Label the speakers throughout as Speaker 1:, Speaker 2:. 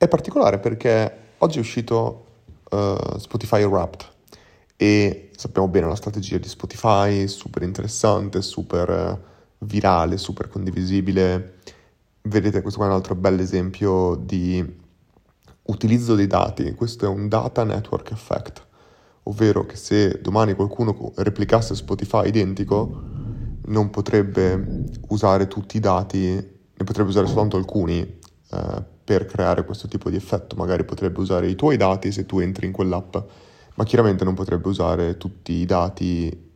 Speaker 1: È particolare perché oggi è uscito uh, Spotify Wrapped e sappiamo bene la strategia di Spotify, super interessante, super virale, super condivisibile. Vedete, questo qua è un altro bel esempio di utilizzo dei dati. Questo è un data network effect, ovvero che se domani qualcuno replicasse Spotify identico, non potrebbe usare tutti i dati, ne potrebbe usare soltanto alcuni eh, per creare questo tipo di effetto. Magari potrebbe usare i tuoi dati se tu entri in quell'app ma chiaramente non potrebbe usare tutti i dati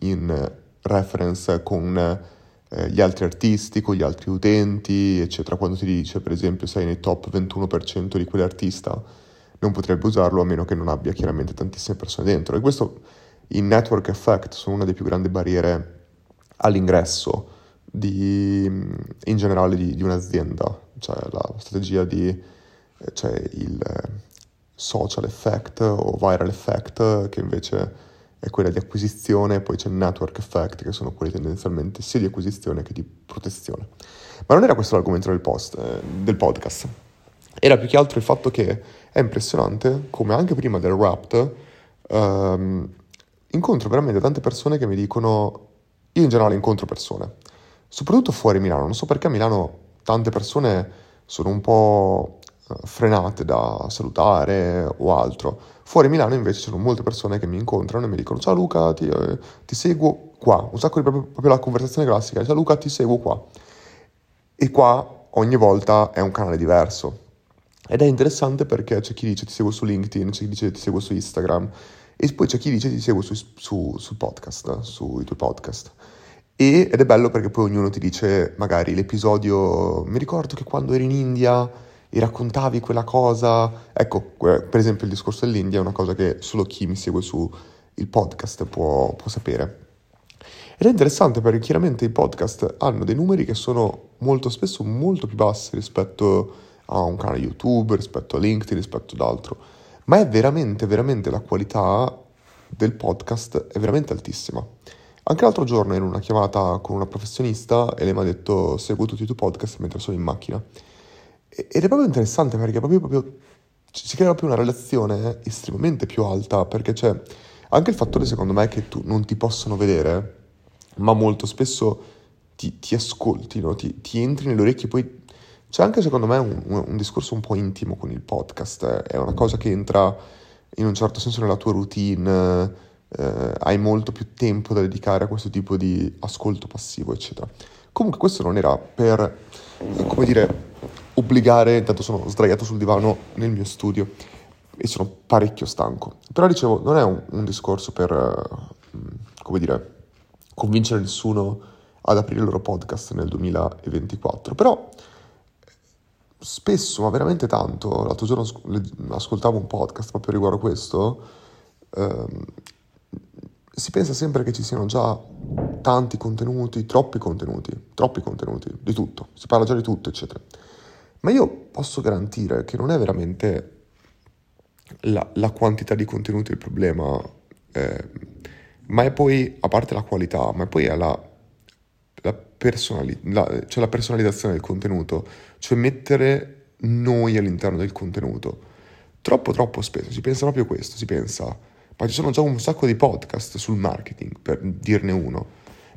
Speaker 1: in reference con eh, gli altri artisti, con gli altri utenti, eccetera. Quando ti dice, per esempio, sei nei top 21% di quell'artista, non potrebbe usarlo a meno che non abbia chiaramente tantissime persone dentro. E questo, in network effect, sono una delle più grandi barriere all'ingresso di, in generale di, di un'azienda, cioè la strategia di, cioè il social effect o viral effect, che invece è quella di acquisizione, poi c'è il network effect, che sono quelli tendenzialmente sia di acquisizione che di protezione. Ma non era questo l'argomento del, post, eh, del podcast, era più che altro il fatto che è impressionante come anche prima del Wrapped ehm, incontro veramente tante persone che mi dicono, io in generale incontro persone, soprattutto fuori Milano, non so perché a Milano tante persone sono un po' frenate da salutare o altro. Fuori Milano invece ci sono molte persone che mi incontrano e mi dicono ciao Luca, ti, eh, ti seguo qua, un sacco di proprio, proprio la conversazione classica, ciao Luca, ti seguo qua. E qua ogni volta è un canale diverso. Ed è interessante perché c'è chi dice ti seguo su LinkedIn, c'è chi dice ti seguo su Instagram e poi c'è chi dice ti seguo su, su, sul podcast, sui tuoi podcast. E, ed è bello perché poi ognuno ti dice magari l'episodio, mi ricordo che quando eri in India e raccontavi quella cosa. Ecco, per esempio il discorso dell'India è una cosa che solo chi mi segue su il podcast può, può sapere. Ed è interessante perché chiaramente i podcast hanno dei numeri che sono molto spesso molto più bassi rispetto a un canale YouTube, rispetto a LinkedIn, rispetto ad altro. Ma è veramente, veramente la qualità del podcast è veramente altissima. Anche l'altro giorno in una chiamata con una professionista e lei mi ha detto seguo tutti i tuoi podcast mentre sono in macchina. Ed è proprio interessante perché proprio, proprio si crea proprio una relazione estremamente più alta perché c'è anche il fattore secondo me che tu non ti possono vedere ma molto spesso ti, ti ascoltino, ti, ti, entri nelle orecchie poi c'è anche secondo me un, un, discorso un po' intimo con il podcast eh. è una cosa che entra in un certo senso nella tua routine eh, hai molto più tempo da dedicare a questo tipo di ascolto passivo eccetera comunque questo non era per come dire obbligare, intanto sono sdraiato sul divano nel mio studio e sono parecchio stanco. Però dicevo, non è un, un discorso per, uh, come dire, convincere nessuno ad aprire il loro podcast nel 2024, però spesso, ma veramente tanto, l'altro giorno ascoltavo un podcast proprio riguardo questo, ehm, si pensa sempre che ci siano già tanti contenuti, troppi contenuti, troppi contenuti, di tutto, si parla già di tutto, eccetera. Ma io posso garantire che non è veramente la, la quantità di contenuti il problema, eh, ma è poi, a parte la qualità, ma poi è la, la, personali- la, cioè la personalizzazione del contenuto, cioè mettere noi all'interno del contenuto. Troppo, troppo spesso si pensa proprio questo, si pensa, ma ci sono già un sacco di podcast sul marketing, per dirne uno,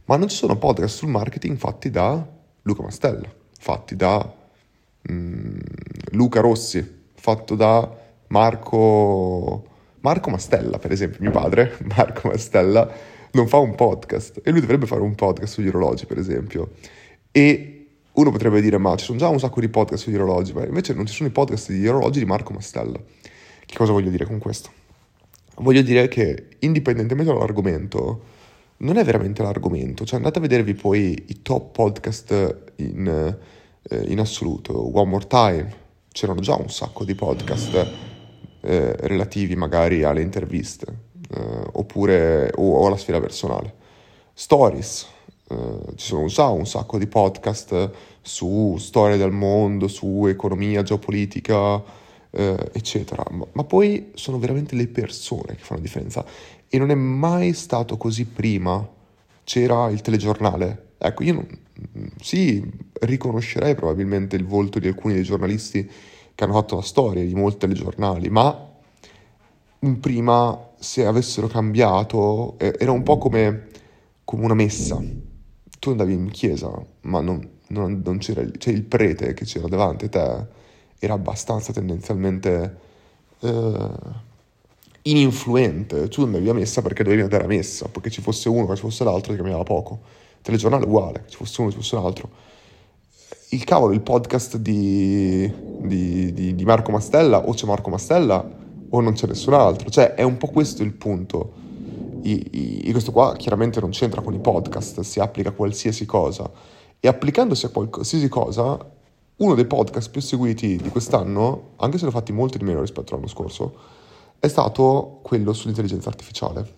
Speaker 1: ma non ci sono podcast sul marketing fatti da Luca Mastella, fatti da Mm, Luca Rossi, fatto da Marco, Marco Mastella, per esempio, mio padre, Marco Mastella, non fa un podcast e lui dovrebbe fare un podcast sugli orologi, per esempio. E uno potrebbe dire, ma ci sono già un sacco di podcast sugli orologi, ma invece non ci sono i podcast di orologi di Marco Mastella. Che cosa voglio dire con questo? Voglio dire che indipendentemente dall'argomento, non è veramente l'argomento, cioè andate a vedervi poi i top podcast in eh, in assoluto. One More Time, c'erano già un sacco di podcast eh, relativi magari alle interviste eh, oppure o, o, alla sfera personale. Stories, eh, ci sono già un sacco di podcast su storia del mondo, su economia, geopolitica, eh, eccetera. Ma, ma poi sono veramente le persone che fanno la differenza e non è mai stato così prima. C'era il telegiornale. Ecco, io non, sì, riconoscerei probabilmente il volto di alcuni dei giornalisti che hanno fatto la storia di molti telegiornali, ma prima se avessero cambiato era un po' come, come una messa. Tu andavi in chiesa, ma non, non, non c'era cioè il prete che c'era davanti a te, era abbastanza tendenzialmente eh, ininfluente. Tu andavi a messa perché dovevi andare a messa, perché ci fosse uno, che ci fosse l'altro, ti cambiava poco. Telegiornale uguale, ci fosse uno, ci fosse l'altro. Il cavolo, il podcast di, di, di, di Marco Mastella, o c'è Marco Mastella o non c'è nessun altro. Cioè, è un po' questo il punto. I, i, questo qua chiaramente non c'entra con i podcast, si applica a qualsiasi cosa. E applicandosi a qualsiasi cosa, uno dei podcast più seguiti di quest'anno, anche se ne ho fatti molti di meno rispetto all'anno scorso, è stato quello sull'intelligenza artificiale.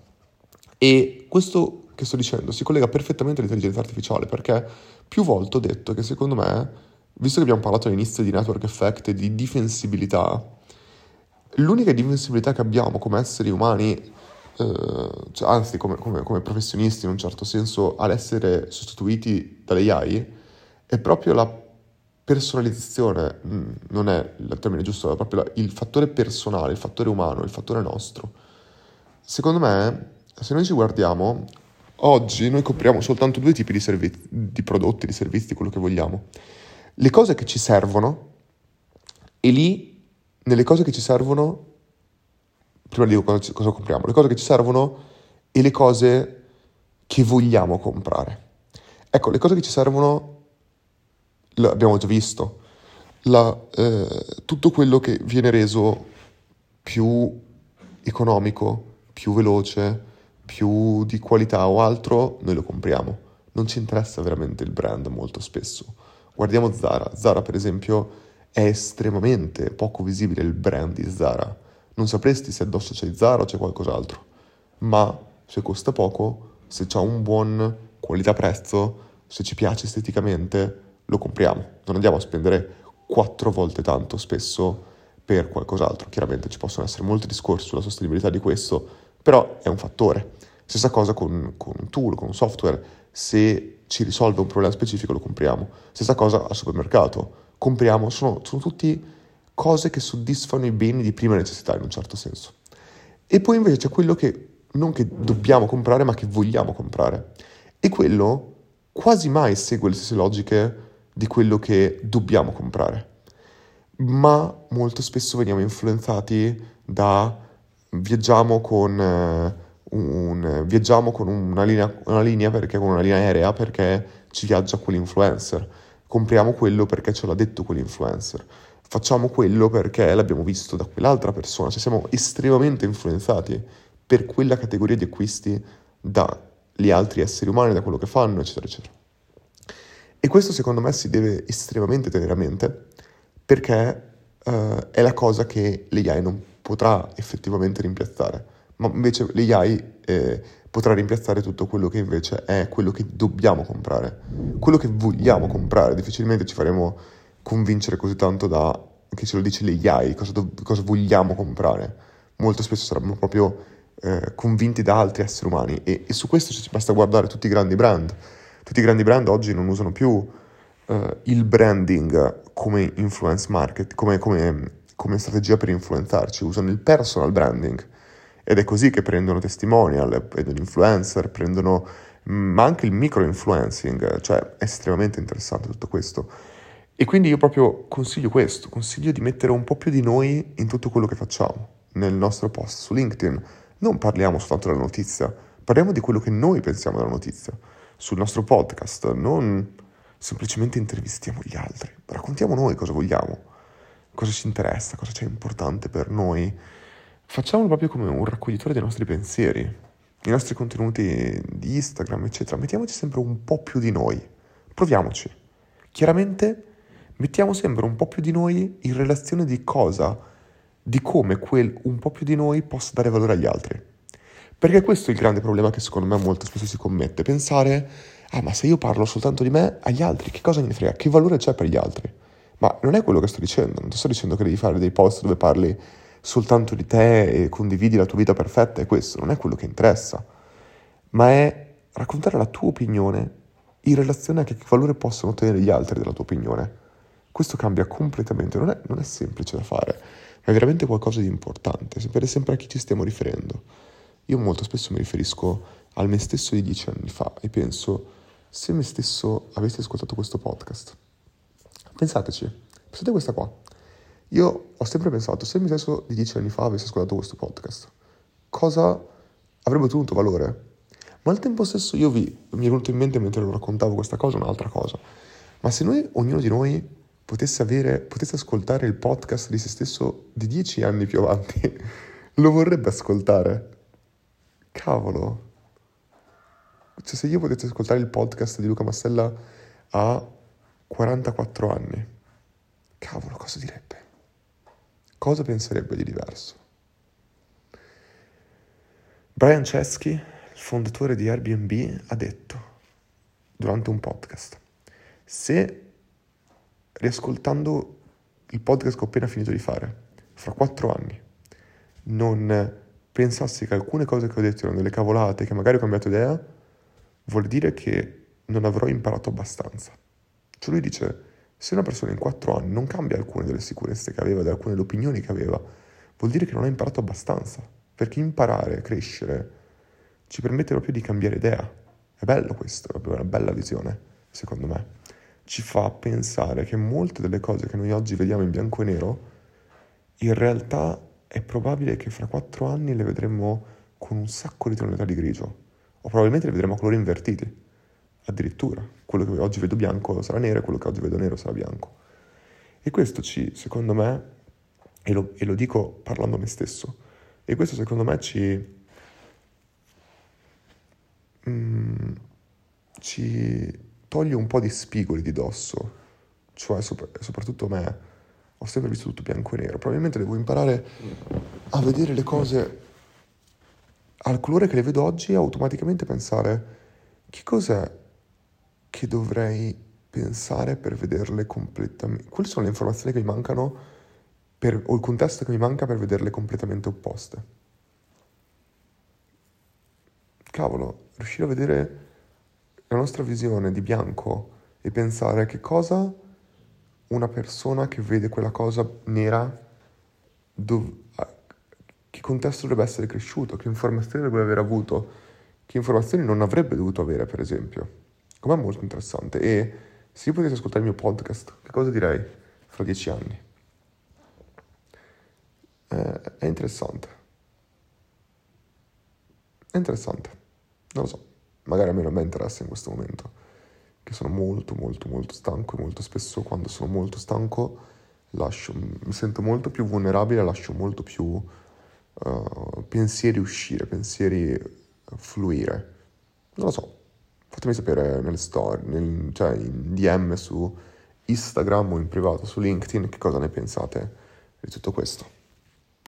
Speaker 1: E questo che sto dicendo si collega perfettamente all'intelligenza artificiale perché più volte ho detto che secondo me, visto che abbiamo parlato all'inizio di network effect e di difensibilità, l'unica difensibilità che abbiamo come esseri umani, eh, cioè, anzi come, come, come, professionisti in un certo senso, ad essere sostituiti dalle AI, è proprio la personalizzazione, mm, non è il termine giusto, è proprio il fattore personale, il fattore umano, il fattore nostro. Secondo me, se noi ci guardiamo, oggi noi compriamo soltanto due tipi di, servizi, di prodotti, di servizi, quello che vogliamo. Le cose che ci servono, e lì nelle cose che ci servono, prima dico cosa, cosa compriamo, le cose che ci servono e le cose che vogliamo comprare. Ecco, le cose che ci servono l'abbiamo già visto, la, eh, tutto quello che viene reso più economico, più veloce, più di qualità o altro, noi lo compriamo. Non ci interessa veramente il brand molto spesso. Guardiamo Zara. Zara, per esempio, è estremamente poco visibile il brand di Zara. Non sapresti se addosso c'è Zara o c'è qualcos'altro. Ma se costa poco, se c'ha un buon qualità-prezzo, se ci piace esteticamente, lo compriamo. Non andiamo a spendere quattro volte tanto spesso per qualcos'altro. Chiaramente ci possono essere molti discorsi sulla sostenibilità di questo, però è un fattore. Stessa cosa con, con un tool, con un software. Se ci risolve un problema specifico lo compriamo. Stessa cosa al supermercato compriamo sono, sono tutte cose che soddisfano i beni di prima necessità in un certo senso. E poi invece c'è quello che non che dobbiamo comprare, ma che vogliamo comprare. E quello quasi mai segue le stesse logiche di quello che dobbiamo comprare. Ma molto spesso veniamo influenzati da viaggiamo con, uh, un, viaggiamo con una, linea, una linea perché con una linea aerea perché ci viaggia quell'influencer compriamo quello perché ce l'ha detto quell'influencer, facciamo quello perché l'abbiamo visto da quell'altra persona, cioè siamo estremamente influenzati per quella categoria di acquisti dagli altri esseri umani, da quello che fanno, eccetera, eccetera. E questo secondo me si deve estremamente tenere a mente perché uh, è la cosa che l'AI non potrà effettivamente rimpiazzare, ma invece l'AI eh, potrà rimpiazzare tutto quello che invece è quello che dobbiamo comprare, quello che vogliamo comprare. Difficilmente ci faremo convincere così tanto da che ce lo dice l'AI, cosa, do- cosa vogliamo comprare. Molto spesso saremo proprio eh, convinti da altri esseri umani e, e, su questo ci basta guardare tutti i grandi brand. Tutti i grandi brand oggi non usano più eh, il branding come influence market, come, come, come strategia per influenzarci, usano il personal branding ed è così che prendono testimonial, prendono influencer, prendono mm, ma anche il micro influencing, cioè è estremamente interessante tutto questo. E quindi io proprio consiglio questo, consiglio di mettere un po' più di noi in tutto quello che facciamo nel nostro post su LinkedIn. Non parliamo soltanto della notizia, parliamo di quello che noi pensiamo della notizia. Sul nostro podcast non semplicemente intervistiamo gli altri, raccontiamo noi cosa vogliamo, cosa ci interessa, cosa c'è importante per noi facciamolo proprio come un raccoglitore dei nostri pensieri, i nostri contenuti di Instagram, eccetera. Mettiamoci sempre un po' più di noi. Proviamoci. Chiaramente mettiamo sempre un po' più di noi in relazione di cosa, di come quel un po' più di noi possa dare valore agli altri. Perché questo è il grande problema che secondo me molto spesso si commette, pensare, ah ma se io parlo soltanto di me, agli altri, che cosa mi frega? Che valore c'è per gli altri? Ma non è quello che sto dicendo, non sto dicendo che devi fare dei post dove parli soltanto di te e condividi la tua vita perfetta, è questo, non è quello che interessa, ma è raccontare la tua opinione in relazione a che valore possono ottenere gli altri della tua opinione. questo cambia completamente, non è, non è semplice da fare, ma è veramente qualcosa di importante, sapere sempre a chi ci stiamo riferendo. Io molto spesso mi riferisco al me stesso di dieci anni fa e penso, se me stesso avessi ascoltato questo podcast, pensateci, pensate questa qua. Io ho sempre pensato, se me stesso di dieci anni fa avessi ascoltato questo podcast, cosa avrebbe ottenuto valore? Ma al tempo stesso io vi, mi è venuto in mente mentre lo raccontavo questa cosa un'altra cosa. Ma se noi, ognuno di noi, potesse, avere, potesse ascoltare il podcast di se stesso di dieci anni più avanti, lo vorrebbe ascoltare. Cavolo. Cioè, se io potessi ascoltare il podcast di Luca Massella a 44 anni, cavolo, cosa direbbe? Cosa penserebbe di diverso? Brian Chesky, il fondatore di Airbnb, ha detto durante un podcast, se riascoltando il podcast che ho appena finito di fare, fra quattro anni, non pensassi che alcune cose che ho detto erano delle cavolate, che magari ho cambiato idea, vuol dire che non avrò imparato abbastanza. Cioè lui dice, se una persona in quattro anni non cambia alcune delle sicurezze che aveva, alcune delle opinioni che aveva, vuol dire che non ha imparato abbastanza. Perché imparare, crescere, ci permette proprio di cambiare idea. È bello questo, è una bella visione, secondo me ci fa pensare che molte delle cose che noi oggi vediamo in bianco e nero, in realtà è probabile che fra quattro anni le vedremo con un sacco di tonalità di grigio, o probabilmente le vedremo a colori invertiti, addirittura. Quello che oggi vedo bianco sarà nero e quello che oggi vedo nero sarà bianco. E questo ci, secondo me, e lo, e lo dico parlando a me stesso, e questo secondo me ci... Mm, ci toglie un po' di spigoli di dosso, cioè sop- soprattutto me, ho sempre visto tutto bianco e nero, probabilmente devo imparare a vedere le cose al colore che le vedo oggi e automaticamente pensare che cos'è che dovrei pensare per vederle completamente, quali sono le informazioni che mi mancano per, o il contesto che mi manca per vederle completamente opposte. Cavolo, riuscire a vedere la nostra visione di bianco e pensare che cosa una persona che vede quella cosa nera, dov- che contesto dovrebbe essere cresciuto, che informazioni dovrebbe aver avuto, che informazioni non avrebbe dovuto avere, per esempio. Com'è molto interessante. E se io potessi ascoltare il mio podcast, che cosa direi fra dieci anni? Eh, è interessante. È interessante. Non lo so magari a me interessa in questo momento, che sono molto molto molto stanco e molto spesso quando sono molto stanco lascio, mi sento molto più vulnerabile, lascio molto più uh, pensieri uscire, pensieri fluire. Non lo so, fatemi sapere nelle storie, nel, cioè in DM su Instagram o in privato su LinkedIn che cosa ne pensate di tutto questo.